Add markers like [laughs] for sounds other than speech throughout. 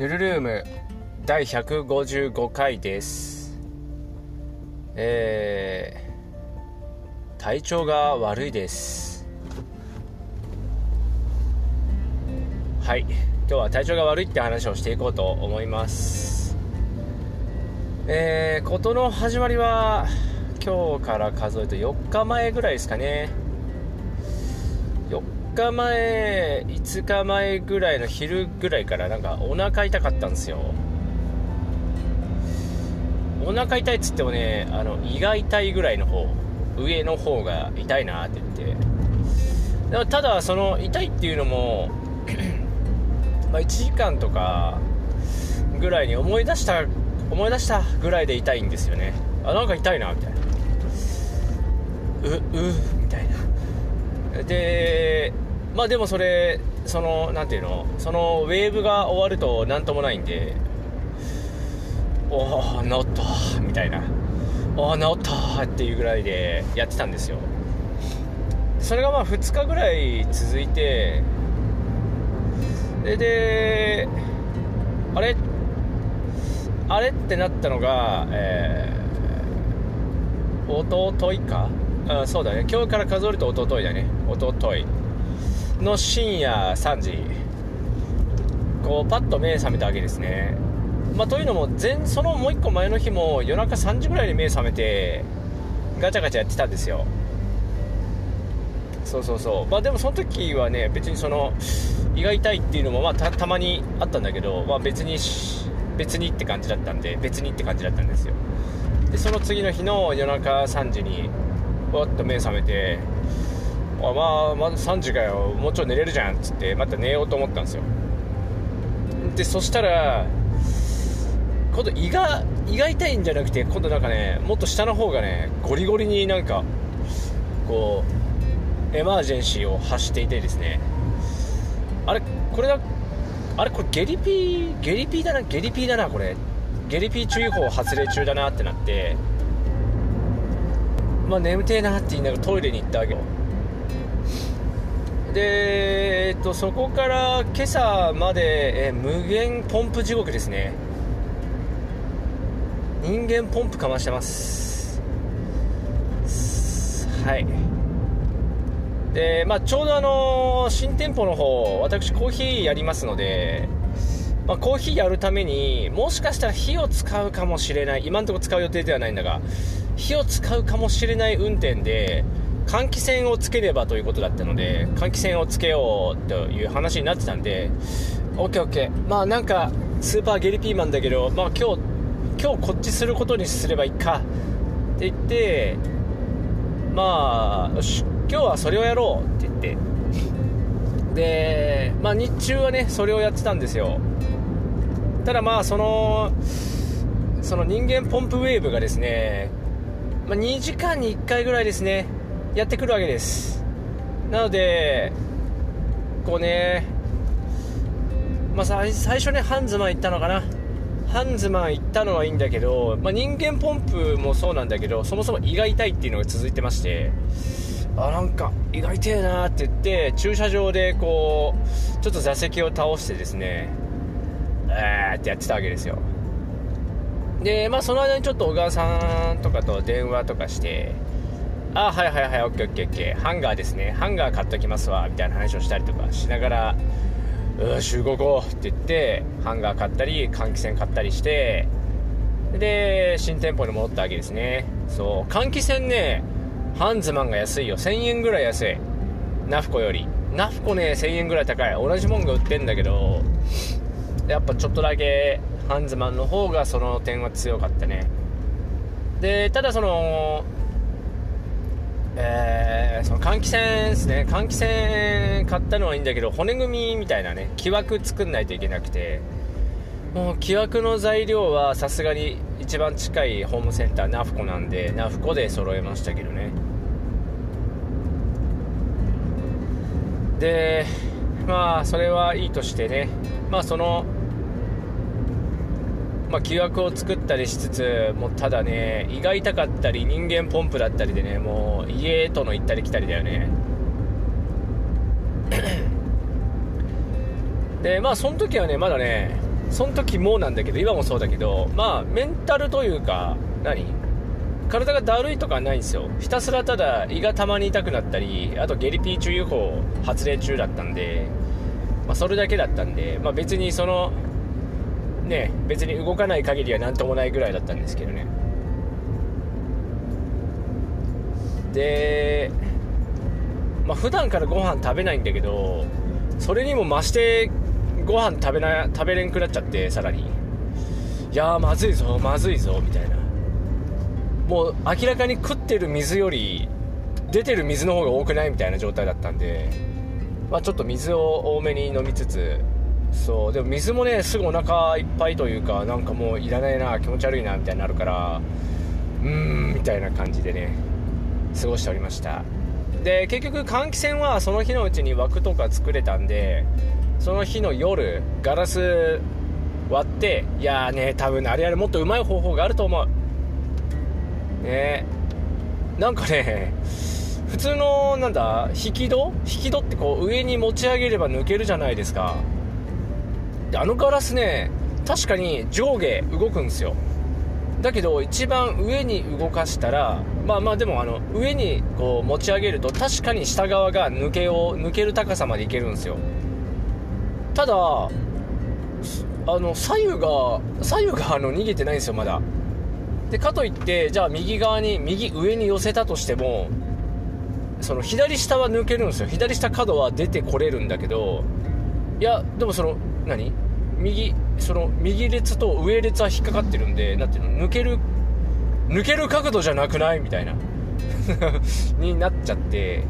ヌルルーム第155回です。えー、体調が悪いです。はい。今日は体調が悪いって話をしていこうと思います。えー、事の始まりは今日から数えると4日前ぐらいですかね。4日前5日前ぐらいの昼ぐらいからなんかお腹痛かったんですよ。お腹痛いっつってもねあの胃が痛いぐらいの方上の方が痛いなって言って。ただその痛いっていうのもま1時間とかぐらいに思い出した思い出したぐらいで痛いんですよね。あなんか痛いなみたいな。ううみたいな。でまあでもそれその何ていうのそのウェーブが終わると何ともないんでおお治ったみたいな。おお治ったっていうぐらいでやってたんですよ。それがまあ2日ぐらい続いてでであれあれってなったのがえー、おとといかあそうだね。今日から数えるとおとといだね。おとといの深夜3時。こうパッと目覚めたわけですね、まあ、というのも前そのもう1個前の日も夜中3時ぐらいに目覚めてガチャガチャやってたんですよ。そうそうそう。まあでもその時はね別にその胃が痛いっていうのもまあたまにあったんだけど、まあ、別に別にって感じだったんで別にって感じだったんですよ。でその次の日の夜中3時にわっと目覚めてあまあまだ3時かよもうちょい寝れるじゃんっつってまた寝ようと思ったんですよ。でそしたら今度胃が胃が痛いんじゃなくて今度なんかねもっと下の方がねゴリゴリになんかこうエマージェンシーを発していてですね。あれこれだあれこれゲリピーゲリピーだなゲリピーだなこれ。ゲリピー注意報発令中だなってなって。まあ眠てえなって言いながらトイレに行ったわけよ。で、えっと、そこから今朝まで、え無限ポンプ地獄ですね。人間ポンプかましてます。はい。で、まあ、ちょうどあの新店舗の方私コーヒーやりますので、まあ、コーヒーやるためにもしかしたら火を使うかもしれない。今のところ使う予定ではないんだが火を使うかもしれない運転で換気扇をつければということだったので換気扇をつけようという話になってたんで OKOK まあなんかスーパーゲリピーマンだけど、まあ、今日今日こっちすることにすればいいか。って言ってまあよし今日はそれをやろうって言って。でまあ日中はねそれをやってたんですよ。ただまあそのその人間ポンプウェーブがですね、まあ、2時間に1回ぐらいですねやってくるわけです。なのでこうねまあ最初ねハンズマン行ったのかな。ハンズマン行ったのはいいんだけど、まあ、人間ポンプもそうなんだけどそもそも胃が痛いっていうのが続いてましてあなんか胃が痛えなって言って駐車場でこうちょっと座席を倒してですねえーってやってたわけですよ。でまあその間にちょっと小川さんとかと電話とかしてあはいはいはいオッケーオッケーオッケーハンガーですねハンガー買っときますわみたいな話をしたりとかしながらよし動こうって言ってハンガー買ったり換気扇買ったりしてで新店舗に戻ったわけですね。そう。換気扇ねハンズマンが安いよ。1000円ぐらい安い。ナフコより。ナフコね1000円ぐらい高い。同じもんが売ってんだけどやっぱちょっとだけハンズマンの方がその点は強かったね。でただそのえー、その換気扇ですね。換気扇買ったのはいいんだけど骨組みみたいなね木枠作んないといけなくて。もう木枠の材料はさすがに一番近いホームセンターナフコなんでナフコで揃えましたけどね。でまあそれはいいとしてね。まあそのまあ、木枠を作ったりしつつもうただね胃が痛かったり人間ポンプだったりでねもう家との行ったり来たりだよね。[coughs] でまあその時はねまだねその時もなんだけど今もそうだけどまあメンタルというか何？体がだるいとかはないんですよ。ひたすらただ胃がたまに痛くなったりあとゲリピー注意報発令中だったんで、まあ、それだけだったんで、まあ、別にそのね別に動かない限りは何ともないぐらいだったんですけどね。でまあ普段からご飯食べないんだけどそれにも増してご飯食べな食べれんくなっちゃってさらに。いやまずいぞまずいぞみたいな。もう明らかに食ってる水より出てる水の方が多くないみたいな状態だったんで、まあ、ちょっと水を多めに飲みつつそうでも水もねすぐお腹いっぱいというかなんかもういらないな気持ち悪いなみたいになるからうーんみたいな感じでね過ごしておりました。で結局換気扇はその日のうちに枠とか作れたんでその日の夜ガラス割っていやーね多分あれあれもっとうまい方法があると思う。ね。なんかね普通のなんだ引き戸？引き戸ってこう上に持ち上げれば抜けるじゃないですか。であのガラスね確かに上下動くんですよ。だけど一番上に動かしたらまあまあでもあの上にこう持ち上げると確かに下側が抜けを抜ける高さまでいけるんですよ。ただあの左右が左右があの逃げてないんですよまだ。でかといってじゃあ右側に右上に寄せたとしてもその左下は抜けるんですよ。左下角は出てこれるんだけどいやでもその何？右その右列と上列は引っかかってるんでなんていうの？抜ける抜ける角度じゃなくない？みたいな。[laughs] になっちゃって。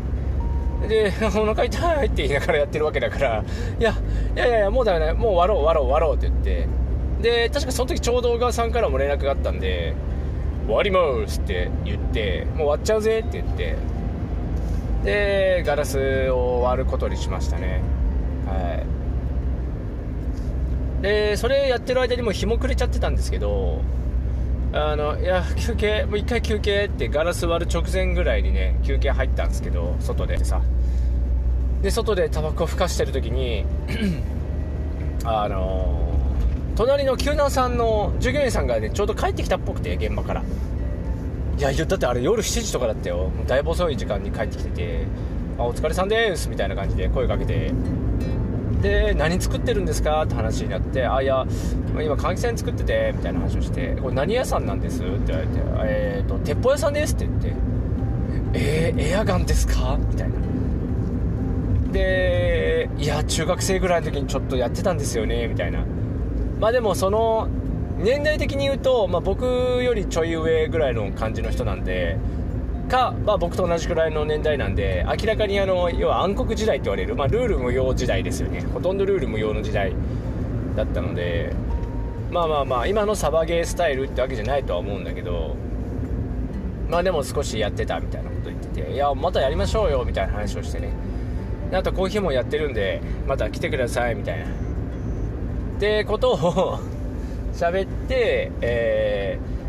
でお腹痛いって言いながらやってるわけだから。いやいやいやもうだめだ。もう終わろう終わろう終わろうって言って。で確かその時ちょうど小川さんからも連絡があったんで終わりますって言ってもう終わっちゃうぜって言って。でガラスを割ることにしましたねはいでそれやってる間にもう日も暮れちゃってたんですけどあのいや休憩もう一回休憩ってガラス割る直前ぐらいにね休憩入ったんですけど外でさ。で外でタバコふかしてる時に [clears throat] あの隣の救難さんの従業員さんがねちょうど帰ってきたっぽくて現場から。いやだってあれ夜7時とかだったよ。もうだいぶ遅い時間に帰ってきてて「あお疲れさんです」みたいな感じで声かけてで何作ってるんですかって話になって「あいや今換気扇作ってて」みたいな話をして「これ何屋さんなんです?」って言われて「えっ、ー、と鉄砲屋さんです」って言って「えー、エアガンですか?」みたいなでいや中学生ぐらいの時にちょっとやってたんですよね？みたいなまあでもその年代的に言うと、まあ、僕よりちょい上ぐらいの感じの人なんでか、まあ、僕と同じくらいの年代なんで明らかにあの要は暗黒時代って言われる、まあ、ルール無用時代ですよね。ほとんどルール無用の時代だったのでまあまあまあ今のサバゲースタイルってわけじゃないとは思うんだけどまあでも少しやってたみたいなこと言ってていやまたやりましょうよみたいな話をしてね。あとコーヒーもやってるんでまた来てくださいみたいな。ってことを [laughs] 喋って、えー、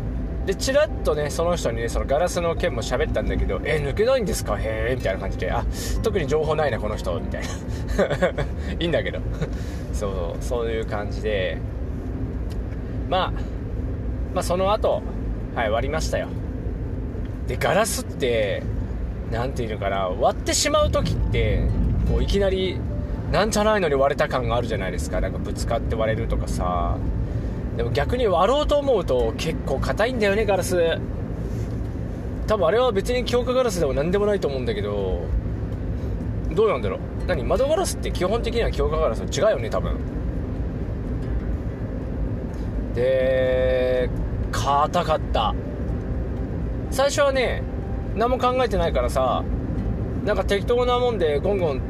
で、チラッとね、その人にね、そのガラスの件も喋ったんだけど、え抜けないんですか？へえ、みたいな感じで、あ、特に情報ないな、この人、みたいな。[laughs] いいんだけど。[laughs] そう、そういう感じで、まあ、まあ、その後、はい、割りましたよ。で、ガラスって、何て言うのかな、割ってしまう時って、こう、いきなり、なんじゃないのに割れた感があるじゃないですか。なんかぶつかって割れるとかさ。でも逆に割ろうと思うと結構硬いんだよね、ガラス。多分あれは別に強化ガラスでも何でもないと思うんだけど、どうなんだろう。何窓ガラスって基本的には強化ガラスと違うよね、多分。で、硬かった。最初はね、何も考えてないからさ、なんか適当なもんでゴンゴン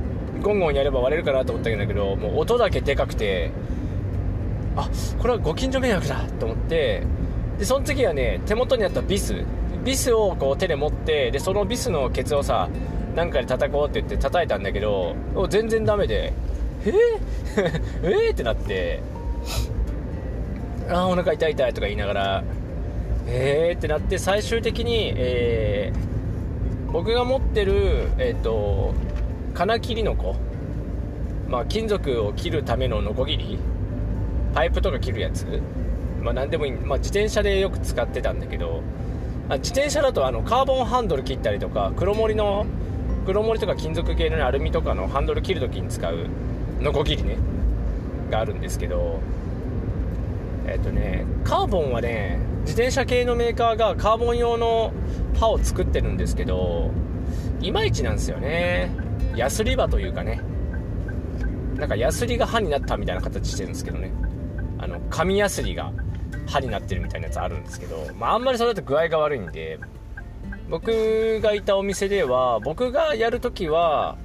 ゴンゴンやれば割れるかなと思ったんだけどもう音だけでかくてあこれはご近所迷惑だと思ってでその次はね手元にあったビス。ビスをこう手で持ってでそのビスのケツをさなんかで叩こうって言って叩いたんだけど全然ダメでえ？ー、え？[laughs] ーってなって。あお腹痛い痛いとか言いながらえーってなって最終的に、えー、僕が持ってるえっ、ー、と金切りの子、まあ、金属を切るためのノコギリパイプとか切るやつ？まあ何でもいい、まあ、自転車でよく使ってたんだけどあ自転車だとあのカーボンハンドル切ったりとか黒森の黒森とか金属系の、アルミとかのハンドル切るときに使うノコギリねがあるんですけどえっ、とねカーボンはね自転車系のメーカーがカーボン用の刃を作ってるんですけどいまいちなんですよね。ヤスリ刃というかね。なんかヤスリが刃になったみたいな形してるんですけどね。紙ヤスリが歯になってるみたいなやつあるんですけど、まあ、あんまりそれだと具合が悪いんで僕がいたお店では僕がやるときは、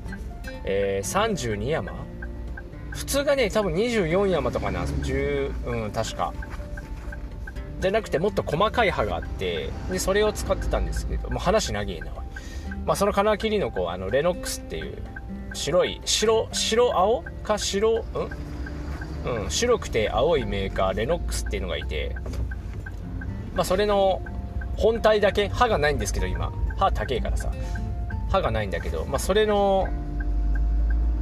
えー、32山普通がね多分24山とかなんですよ。10うん確か。じゃなくてもっと細かい刃があってでそれを使ってたんですけどもう話長えなまあ、その金切りのこあのレノックスっていう白い白白青か白うん？うん白くて青いメーカーレノックスっていうのがいてまあそれの本体だけ歯がないんですけど今。歯高えからさ。歯がないんだけどまあそれの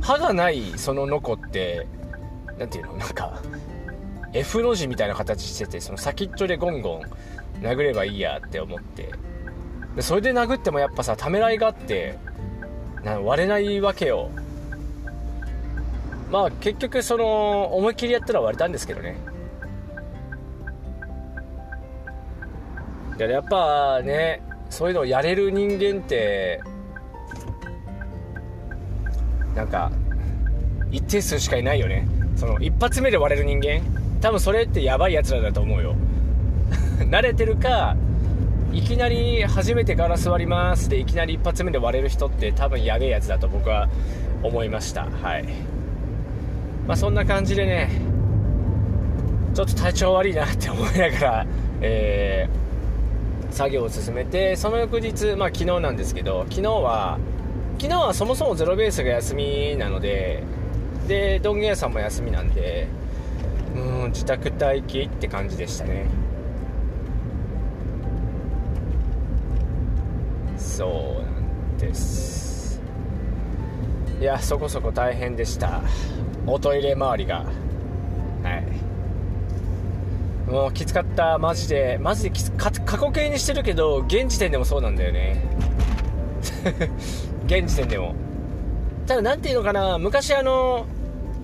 歯がないそのノコって何ていうの？なんか F の字みたいな形しててその先っちょでゴンゴン殴ればいいやって思って。でそれで殴ってもやっぱさためらいがあってな割れないわけよ。まあ結局その思いっきりやったら割れたんですけどね。やっぱねそういうのをやれる人間ってなんか一定数しかいないよね。その一発目で割れる人間。多分それってやばいやつらだと思うよ。[laughs] 慣れてるかいきなり初めてガラス割ります。でいきなり一発目で割れる人って多分やべえやつだと僕は思いました。はい。まあそんな感じでねちょっと体調悪いなって思いながら、えー、作業を進めてその翌日まあ昨日なんですけど昨日は昨日はそもそもゼロベースが休みなのででドンゲ屋さんも休みなんでうん自宅待機って感じでしたね。そうなんです。いやそこそこ大変でした。おトイレ周りが。はい。もうきつかったマジでマジできつ過去形にしてるけど現時点でもそうなんだよね。[laughs] 現時点でも。ただ何ていうのかな昔あの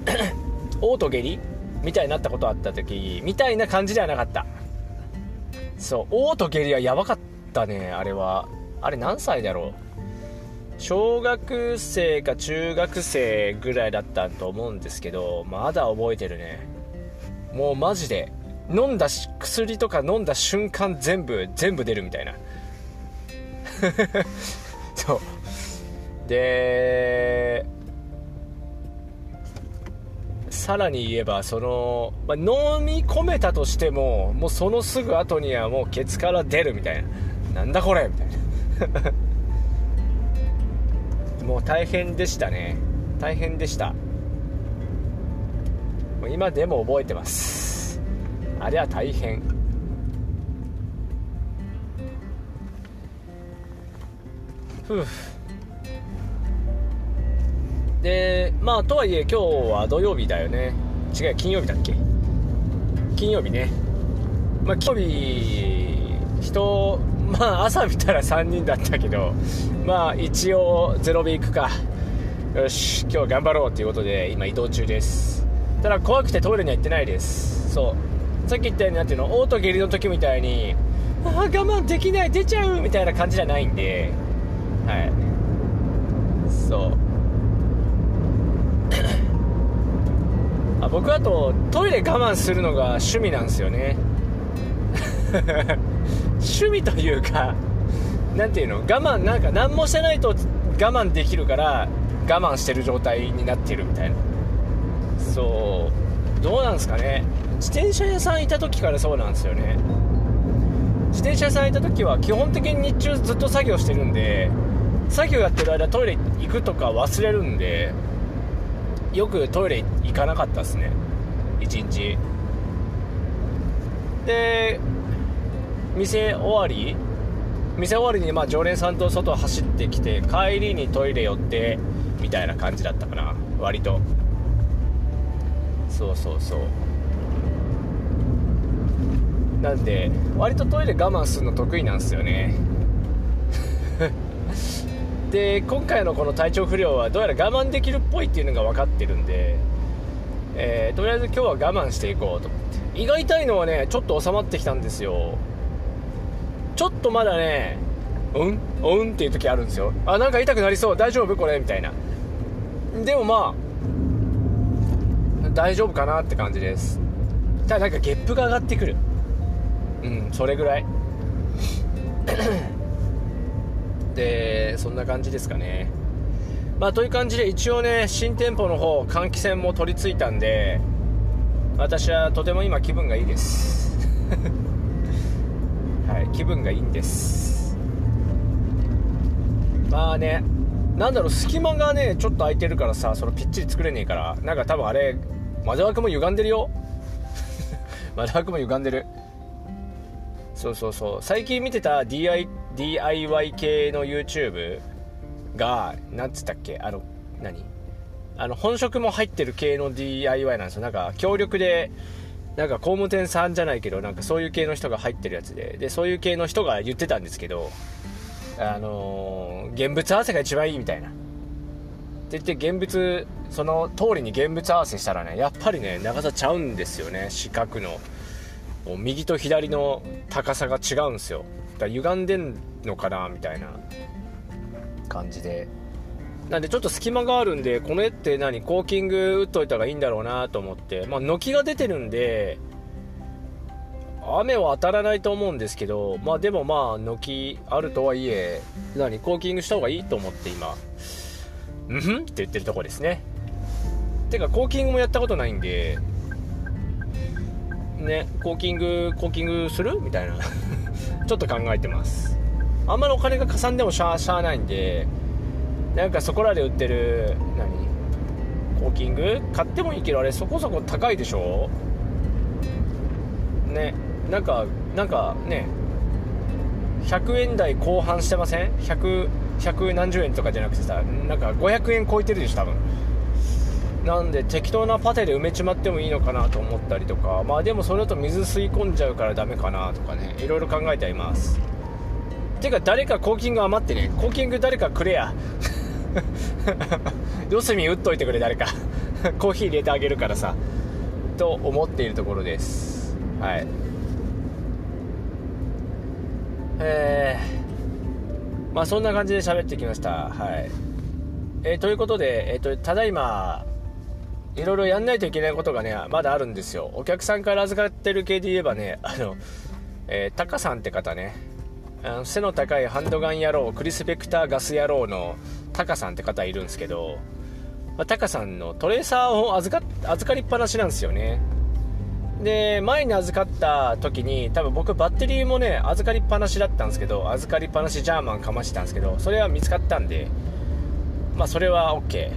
[clears throat] オート下痢みたいになったことあった時みたいな感じではなかった。そうオート下痢はやばかったねあれは。あれ何歳だろう？小学生か中学生ぐらいだったと思うんですけどまだ覚えてるね。もうマジで飲んだ薬とか飲んだ瞬間全部全部出るみたいな。[laughs] そう。でさらに言えばその、まあ、飲み込めたとしてももうそのすぐ後にはもうケツから出るみたいな。なんだこれみたいな。もう大変でしたね。大変でした。今でも覚えてます。あれは大変。ふう。でまあとはいえ今日は土曜日だよね。違う金曜日だっけ？金曜日ね。まあ金曜日人まあ朝見たら3人だったけどまあ一応ゼロで行くか。よし今日頑張ろうということで今移動中です。ただ怖くてトイレには行ってないです。そう。さっき言ったようになていうのオート下痢の時みたいにああ我慢できない出ちゃうみたいな感じじゃないんで。はい。そう。あ僕あとトイレ我慢するのが趣味なんですよね。趣味というか [laughs] 何ていうの？我慢なんか何もしてないと我慢できるから我慢してる状態になってるみたいな。そう。どうなんですかね？自転車屋さんいた時からそうなんですよね。自転車屋さんいた時は基本的に日中ずっと作業してるんで作業やってる間トイレ行くとか忘れるんでよくトイレ行かなかったっすね。1日。で店終わり？店終わりにまあ常連さんと外走ってきて帰りにトイレ寄ってみたいな感じだったかな割と。そうそうそう。なんで割とトイレ我慢するの得意なんですよね。[laughs] で今回のこの体調不良はどうやら我慢できるっぽいっていうのが分かってるんで、えー、とりあえず今日は我慢していこうと思って。胃が痛いのはねちょっと収まってきたんですよ。ちょっとまだねうん？うんっていう時あるんですよ。あなんか痛くなりそう。大丈夫これ？みたいな。でもまあ大丈夫かなって感じです。ただなんかゲップが上がってくる。うんそれぐらい。[clears throat] でそんな感じですかね。まあという感じで一応ね新店舗の方換気扇も取り付いたんで私はとても今気分がいいです。[laughs] はい気分がいいんです。まあねなんだろう隙間がねちょっと空いてるからさそのぴっちり作れねえからなんか多分あれ窓枠も歪んでるよ。[laughs] 窓枠も歪んでる。そうそうそう。最近見てた DI DIY 系の YouTube がなんつったっけ？あの何？あの本職も入ってる系の DIY なんですよ。なんか協力でなんか工務店さんじゃないけどなんかそういう系の人が入ってるやつででそういう系の人が言ってたんですけどあのー、現物合わせが一番いいみたいな。って言って現物その通りに現物合わせしたらねやっぱりね長さちゃうんですよね。四角の。右と左の高さが違うんですよ。だから歪んでんのかなみたいな感じで。なんでちょっと隙間があるんでこの絵って何？コーキング打っといた方がいいんだろうなと思って。まあ軒が出てるんで雨は当たらないと思うんですけどまあでもまあ軒あるとはいえ何？コーキングした方がいいと思って今。うんふん？って言ってるとこですね。てかコーキングもやったことないんでね？コーキングコーキングする？みたいな。[laughs] ちょっと考えてます。あんまりお金がかさんでもしゃあしゃあないんでなんかそこらで売ってる何？コーキング？買ってもいいけどあれそこそこ高いでしょ？ね。なんかなんかね。100円台後半してません？100, 100何十円とかじゃなくてさなんか500円超えてるでしょ多分。なんで適当なパテで埋めちまってもいいのかなと思ったりとか。まあでもそれだと水吸い込んじゃうからダメかなとかね。いろいろ考えてはいます。てか誰かコーキング余ってね。コーキング誰かくれや。[laughs] 四隅打っといてくれ誰か。[laughs] コーヒー入れてあげるからさ。と思っているところです。はい。えー、まあそんな感じで喋ってきました。はい。えー、ということで、えーとただいまいろいろやんないといけないことがね、まだあるんですよ。お客さんから預かってる系で言えばね、あの、えー、タカさんって方ね、あの背の高いハンドガン野郎、クリス・ペクターガス野郎のタカさんって方いるんですけど、まあ、タカさんのトレーサーを預か預かりっぱなしなんですよね。で、前に預かった時に、多分僕バッテリーもね、預かりっぱなしだったんですけど、預かりっぱなしジャーマンかましてたんですけど、それは見つかったんで、まあそれは OK。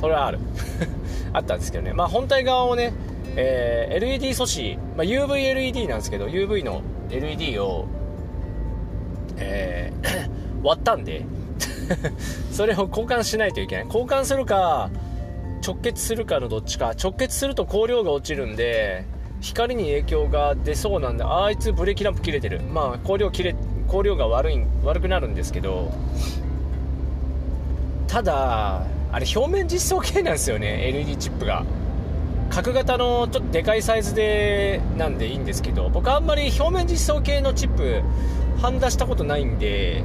それはある。[laughs] あったんですけどね、まあ、本体側をね、えー、LED 素子、まあ、UVLED なんですけど UV の LED を、えー、[coughs] 割ったんで [laughs] それを交換しないといけない。交換するか直結するかのどっちか。直結すると光量が落ちるんで光に影響が出そうなんであいつブレーキランプ切れてる。まあ光量切れ光量が悪い悪くなるんですけどただあれ表面実装系なんですよね LED チップが。角型のちょっとでかいサイズでなんでいいんですけど僕あんまり表面実装系のチップハンダしたことないんで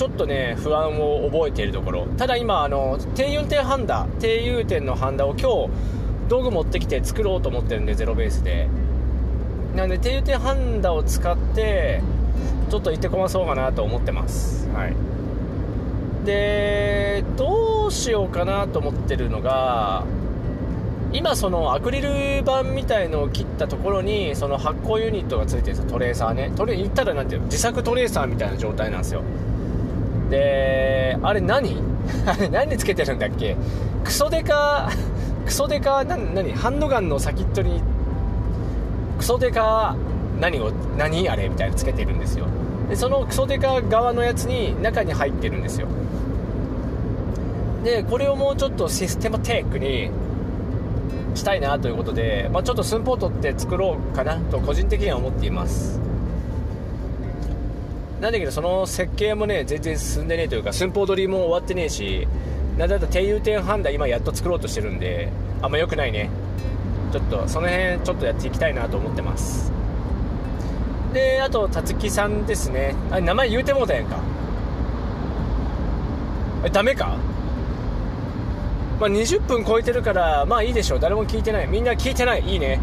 ちょっとね不安を覚えているところ。ただ今あの低運転ハンダ低融点のハンダを今日道具持ってきて作ろうと思ってるんでゼロベースで。なので低融点ハンダを使ってちょっと行ってこまそうかなと思ってます。はい。でどうしようかなと思ってるのが今そのアクリル板みたいのを切ったところにその発光ユニットがついてるんですよ。トレーサーね。トレ言ったら何ていうの？自作トレーサーみたいな状態なんですよであれ何？[laughs] あれ何でつけてるんだっけ？クソデカクソデカな何？ハンドガンの先っちょにクソデカ何を何？あれみたいなつけてるんですよ。でそのクソデカ側のやつに中に入ってるんですよ。でこれをもうちょっとシステマテックにしたいなということで、まあ、ちょっと寸法取って作ろうかなと個人的には思っています。なんだけどその設計もね全然進んでねえというか寸法取りも終わってねえしなんだったら低油点ハンダ今やっと作ろうとしてるんであんま良くないね。ちょっとその辺ちょっとやっていきたいなと思ってます。であとたつきさんですね。あれ名前言うてもうたやんか。えダメか？まあ、20分超えてるからまあいいでしょう。誰も聞いてない。みんな聞いてない。いいね。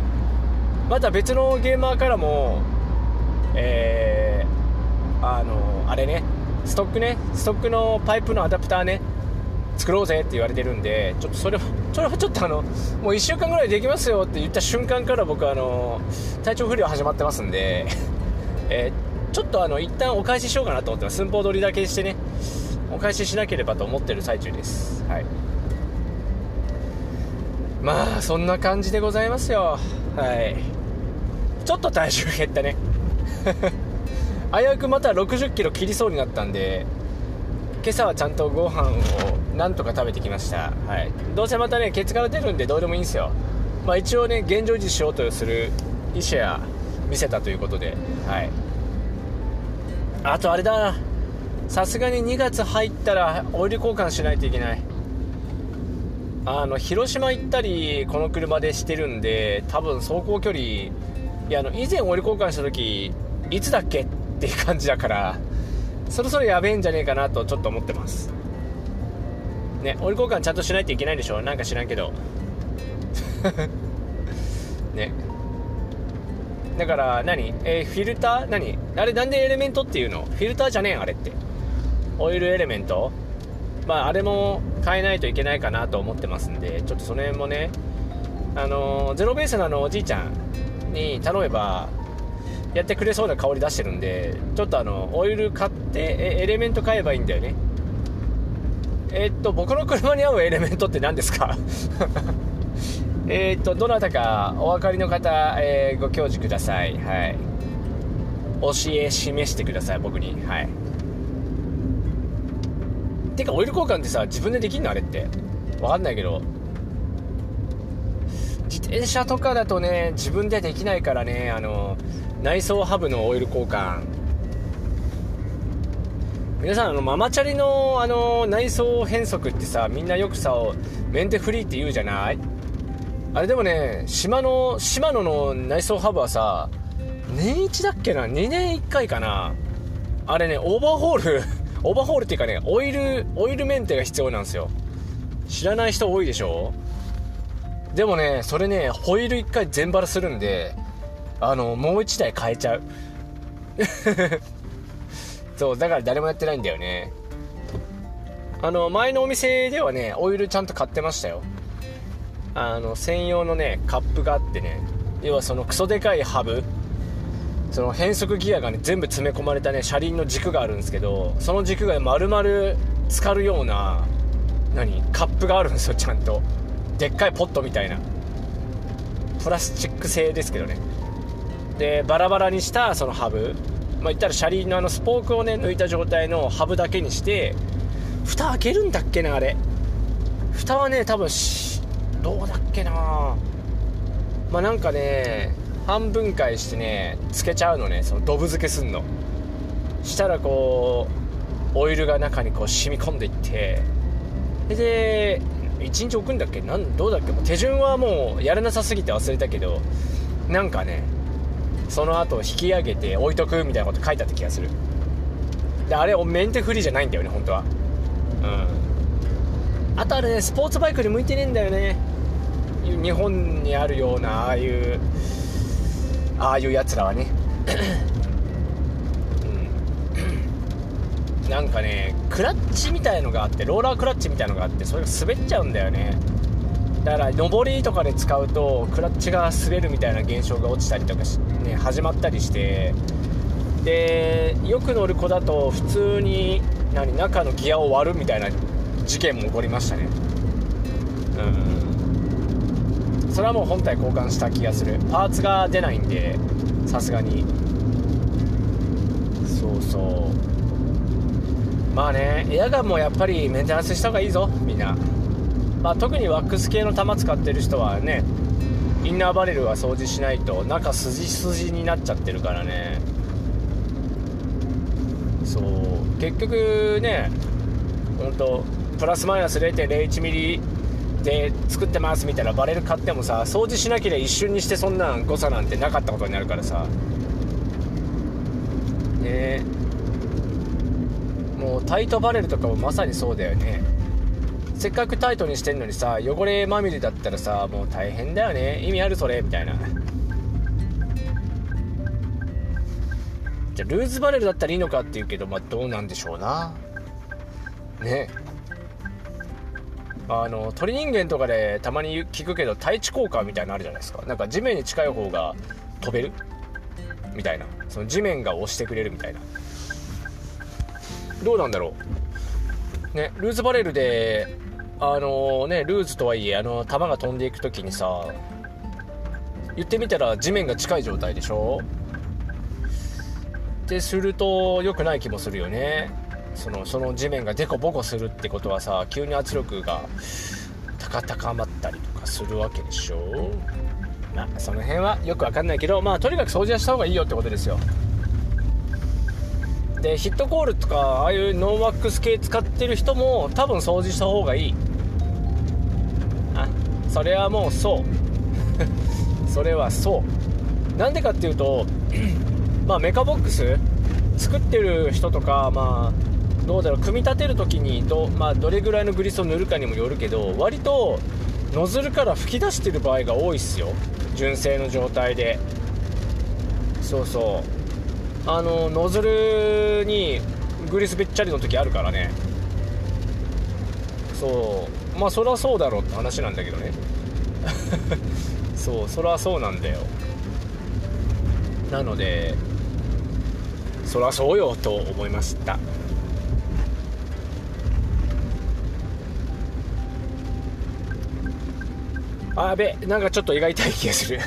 また別のゲーマーからもえー、あのあれねストックねストックのパイプのアダプターね作ろうぜって言われてるんでちょっとそれそれはちょっとあのもう1週間ぐらいできますよって言った瞬間から僕あの体調不良始まってますんで [laughs] え、ちょっとあの一旦お返ししようかなと思ってます。寸法取りだけしてねお返ししなければと思ってる最中です。はい。まあそんな感じでございますよ。はい。ちょっと体重減ったね。[laughs] 危うくまた6 0キロ切りそうになったんで今朝はちゃんとご飯をなんとか食べてきました、はい、どうせまたねケツから出るんでどうでもいいんですよ。まあ、一応ね現状維持しようとする意思や見せたということで。はい。あとあれだ。さすがに2月入ったらオイル交換しないといけない。あの広島行ったりこの車でしてるんで多分走行距離いやあの以前オイル交換した時いつだっけっっていう感じだからそろそろやべえんじゃねえかなとちょっと思ってます。ねオイル交換ちゃんとしないといけないんでしょなんか知らんけど。[laughs] ね。だから何？えー、フィルター？何？あれなんでエレメントっていうの？フィルターじゃねえあれって。オイルエレメント？まああれも変えないといけないかなと思ってますんでちょっとその辺もね。あのゼロベースのあのおじいちゃんに頼めばやってくれそうな香り出してるんでちょっとあのオイル買ってエレメント買えばいいんだよね。えー、っと僕の車に合うエレメントって何ですか？[laughs] えっとどなたかお分かりの方、えー、ご教示ください。はい。教え示してください僕に。はい。てかオイル交換ってさ自分でできんの？あれって。分かんないけど。自転車とかだとね自分でできないからねあの内装ハブのオイル交換。皆さんあのママチャリのあの内装変則ってさみんなよくさメンテフリーって言うじゃない？あれでもね島の島野の内装ハブはさ年一だっけな？2年1回かな？あれねオーバーホール [laughs] オーバーホールっていうかねオイルオイルメンテが必要なんですよ。知らない人多いでしょ？でもねそれねホイール1回全バラするんであのもう1台変えちゃう。[laughs] そうだから誰もやってないんだよね。あの前のお店ではねオイルちゃんと買ってましたよ。あの専用のねカップがあってね。要はそのクソでかいハブ。その変速ギアがね全部詰め込まれたね車輪の軸があるんですけどその軸が丸々浸かるような何カップがあるんですよちゃんと。でっかいポットみたいな。プラスチック製ですけどね。でバラバラにしたそのハブ。まあ言ったら車輪のあのスポークをね抜いた状態のハブだけにして蓋開けるんだっけなあれ。蓋はね多分どうだっけな。まあなんかね半分解してねつけちゃうのねそのドブ漬けすんの。したらこうオイルが中にこう染み込んでいって。で1日置くんだっけ？なんどうだっけ？もう手順はもうやらなさすぎて忘れたけどなんかねその後引き上げて置いとくみたいなこと書いてあった気がする。であれメンテフリーじゃないんだよね本当は。うん。あとあれねスポーツバイクに向いてねえんだよね。日本にあるようなああいうああいうやつらはね。うん。なんかねクラッチみたいのがあってローラークラッチみたいのがあってそれが滑っちゃうんだよね。だから上りとかで使うとクラッチが滑るみたいな現象が落ちたりとかね、始まったりしてでよく乗る子だと普通に何中のギアを割るみたいな事件も起こりましたね。うん。それはもう本体交換した気がする。パーツが出ないんでさすがに。そうそう。まあねエアガンもやっぱりメンテナンスした方がいいぞみんな。まあ、特にワックス系の玉使ってる人はねインナーバレルは掃除しないと中筋筋になっちゃってるからね。そう。結局ね本当プラスマイナス0.01ミリで作ってますみたいなバレル買ってもさ掃除しなければ一瞬にしてそんなん誤差なんてなかったことになるからさ。ね。もうタイトバレルとかもまさにそうだよね。せっかくタイトにしてんのにさ汚れまみれだったらさもう大変だよね。意味あるそれみたいな。じゃルーズバレルだったらいいのかっていうけどまあどうなんでしょうな。ね。あの鳥人間とかでたまに聞くけど対地効果みたいなのあるじゃないですか。なんか地面に近い方が飛べる？みたいな。その地面が押してくれるみたいな。どうなんだろう。ねルーズバレルであのねルーズとはいえあの球が飛んでいく時にさ言ってみたら地面が近い状態でしょ？ってすると良くない気もするよね。そのその地面がデコボコするってことはさ急に圧力が高高まったりとかするわけでしょ？まあその辺はよくわかんないけどまあとにかく掃除はした方がいいよってことですよ。でヒットコールとかああいうノーワックス系使ってる人も多分掃除した方がいい。あそれはもうそう。[laughs] それはそう。なんでかっていうとまあメカボックス作ってる人とかまあどうだろう組み立てる時にど,、まあ、どれぐらいのグリスを塗るかにもよるけど割とノズルから吹き出してる場合が多いっすよ。純正の状態で。そうそう。あのノズルにグリスべっちゃりの時あるからね。そう。まあそりゃそうだろうって話なんだけどね。[laughs] そうそりゃそうなんだよ。なのでそりゃそうよと思いました。あやべなんかちょっと胃が痛い気がする。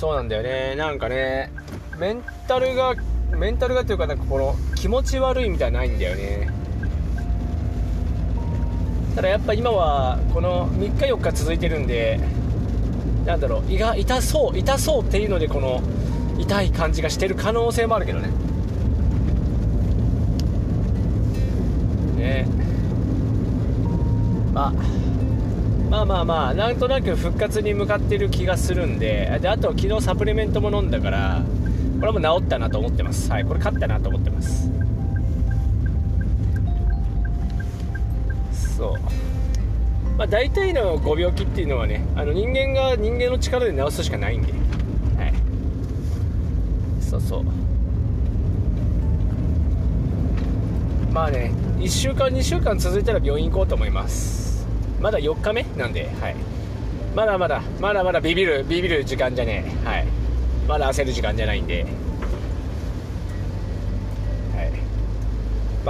そうなんだよね。なんかねメンタルがメンタルがっていうかなんかこの気持ち悪いみたいなないんだよね。ただやっぱ今はこの3日4日続いてるんでなんだろう胃が痛そう痛そうっていうのでこの痛い感じがしてる可能性もあるけどね。ね。まあまあまあまあなんとなく復活に向かってる気がするんでであと昨日サプリメントも飲んだからこれも治ったなと思ってます。はいこれ勝ったなと思ってます。そう。まあ大体のご病気っていうのはねあの人間が人間の力で治すしかないんで。はい。そうそう。まあね1週間2週間続いたら病院行こうと思います。まだ4日目なんではい。まだまだまだまだビビるビビる時間じゃねえ。はい。まだ焦る時間じゃないんで。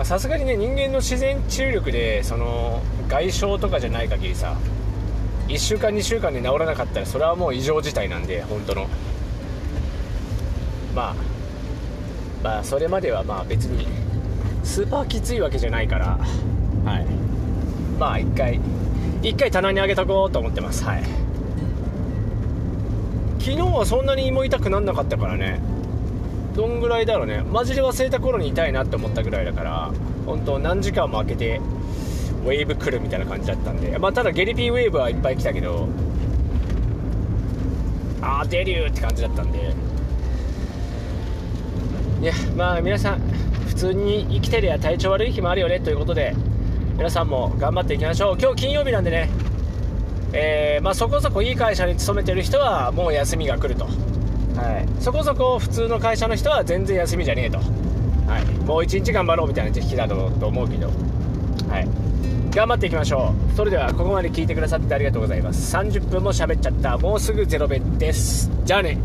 さすがにね人間の自然治癒力でその外傷とかじゃない限りさ1週間2週間で治らなかったらそれはもう異常事態なんで本当の。まあまあそれまではまあ別にスーパーきついわけじゃないからはい。まあ一回一回棚にあげとこうと思ってます。はい。昨日はそんなに胃も痛くなんなかったからね。どんぐらいだろうね。マジで忘れた頃に痛いなって思ったぐらいだから本当何時間も空けてウェーブ来るみたいな感じだったんで。まあただゲリピーウェーブはいっぱい来たけどああデリューって感じだったんで。いやまあ皆さん普通に生きてりゃ体調悪い日もあるよねということで。皆さんも頑張っていきましょう。今日金曜日なんでね。えー、まあ、そこそこいい会社に勤めてる人はもう休みが来ると、はい、そこそこ普通の会社の人は全然休みじゃねえと、はい、もう一日頑張ろうみたいな時期だと思うけど、はい、頑張っていきましょう。それではここまで聞いてくださってありがとうございます。30分も喋っちゃった。もうすぐゼロベです。じゃあね